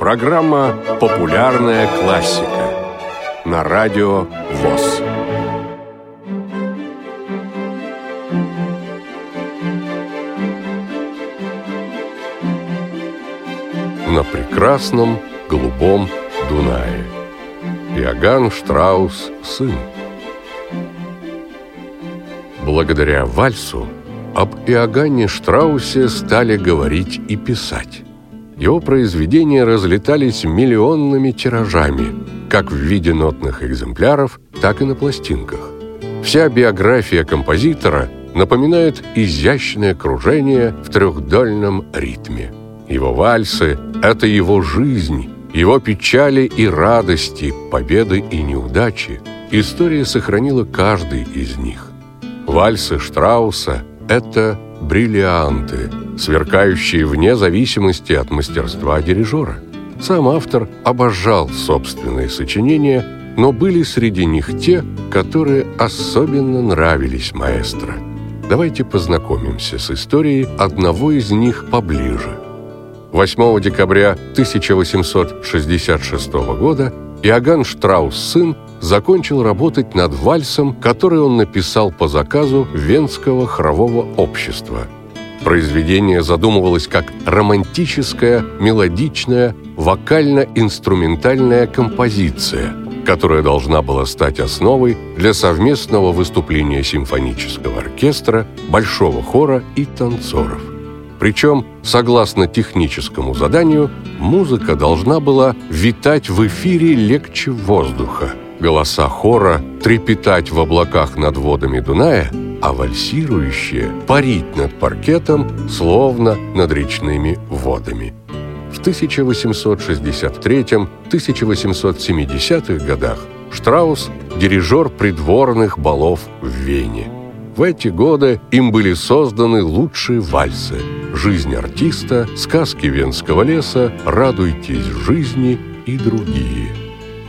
Программа «Популярная классика» на радио ВОЗ. На прекрасном голубом Дунае. Иоганн Штраус сын. Благодаря вальсу об Иоганне Штраусе стали говорить и писать. Его произведения разлетались миллионными тиражами, как в виде нотных экземпляров, так и на пластинках. Вся биография композитора напоминает изящное кружение в трехдольном ритме. Его вальсы – это его жизнь, его печали и радости, победы и неудачи. История сохранила каждый из них. Вальсы Штрауса – это бриллианты, сверкающие вне зависимости от мастерства дирижера. Сам автор обожал собственные сочинения, но были среди них те, которые особенно нравились маэстро. Давайте познакомимся с историей одного из них поближе. 8 декабря 1866 года Иоганн Штраус сын закончил работать над вальсом, который он написал по заказу Венского хорового общества. Произведение задумывалось как романтическая, мелодичная, вокально-инструментальная композиция, которая должна была стать основой для совместного выступления симфонического оркестра, большого хора и танцоров. Причем, согласно техническому заданию, музыка должна была витать в эфире легче воздуха – голоса хора трепетать в облаках над водами Дуная, а вальсирующие парить над паркетом, словно над речными водами. В 1863-1870-х годах Штраус – дирижер придворных балов в Вене. В эти годы им были созданы лучшие вальсы «Жизнь артиста», «Сказки Венского леса», «Радуйтесь жизни» и другие –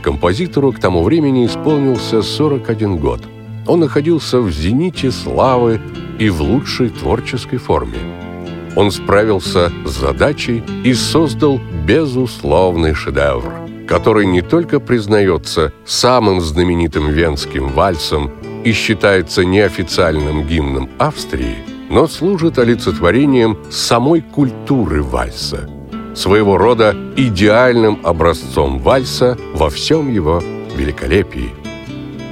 Композитору к тому времени исполнился 41 год. Он находился в зените славы и в лучшей творческой форме. Он справился с задачей и создал безусловный шедевр, который не только признается самым знаменитым венским вальсом и считается неофициальным гимном Австрии, но служит олицетворением самой культуры вальса – своего рода идеальным образцом вальса во всем его великолепии.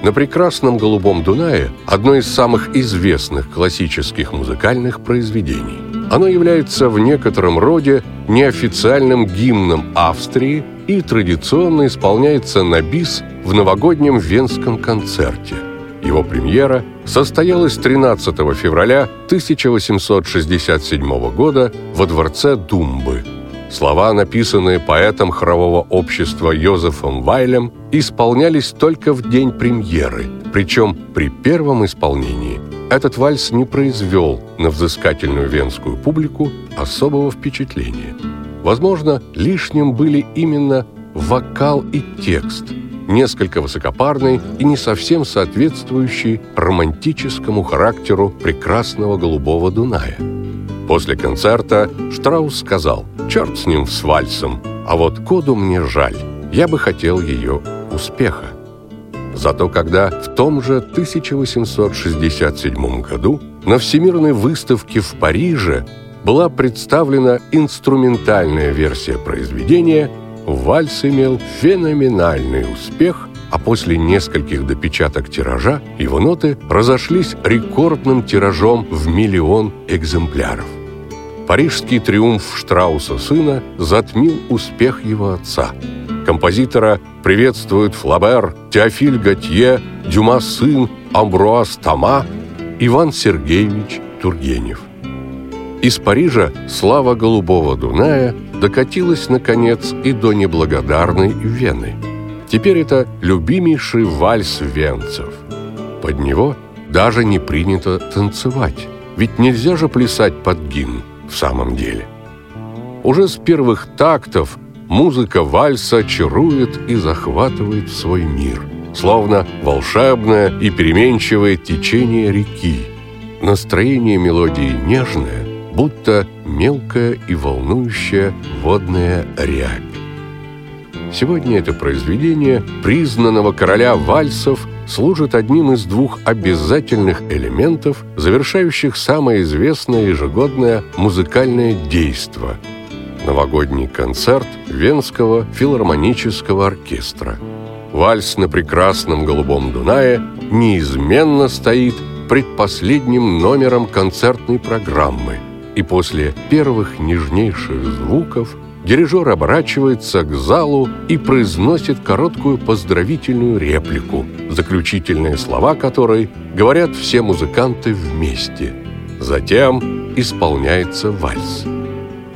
На прекрасном голубом Дунае одно из самых известных классических музыкальных произведений. Оно является в некотором роде неофициальным гимном Австрии и традиционно исполняется на бис в новогоднем венском концерте. Его премьера состоялась 13 февраля 1867 года во дворце Думбы – Слова, написанные поэтом хорового общества Йозефом Вайлем, исполнялись только в день премьеры, причем при первом исполнении этот вальс не произвел на взыскательную венскую публику особого впечатления. Возможно, лишним были именно вокал и текст, несколько высокопарный и не совсем соответствующий романтическому характеру прекрасного голубого Дуная. После концерта Штраус сказал «Черт с ним, с вальсом, а вот коду мне жаль, я бы хотел ее успеха». Зато когда в том же 1867 году на Всемирной выставке в Париже была представлена инструментальная версия произведения, вальс имел феноменальный успех, а после нескольких допечаток тиража его ноты разошлись рекордным тиражом в миллион экземпляров. Парижский триумф Штрауса сына затмил успех его отца. Композитора приветствуют Флабер, Теофиль Готье, Дюма сын, Амбруаз Тома, Иван Сергеевич Тургенев. Из Парижа слава Голубого Дуная докатилась, наконец, и до неблагодарной Вены. Теперь это любимейший вальс венцев. Под него даже не принято танцевать, ведь нельзя же плясать под гимн в самом деле. Уже с первых тактов музыка вальса чарует и захватывает в свой мир, словно волшебное и переменчивое течение реки. Настроение мелодии нежное, будто мелкая и волнующая водная рябь. Сегодня это произведение признанного короля вальсов служит одним из двух обязательных элементов, завершающих самое известное ежегодное музыкальное действо – новогодний концерт Венского филармонического оркестра. Вальс на прекрасном голубом Дунае неизменно стоит предпоследним номером концертной программы, и после первых нежнейших звуков дирижер оборачивается к залу и произносит короткую поздравительную реплику, заключительные слова которой говорят все музыканты вместе. Затем исполняется вальс.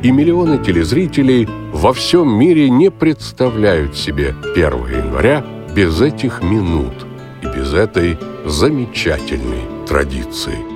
И миллионы телезрителей во всем мире не представляют себе 1 января без этих минут и без этой замечательной традиции.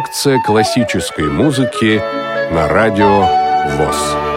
Коллекция классической музыки на радио ВОЗ.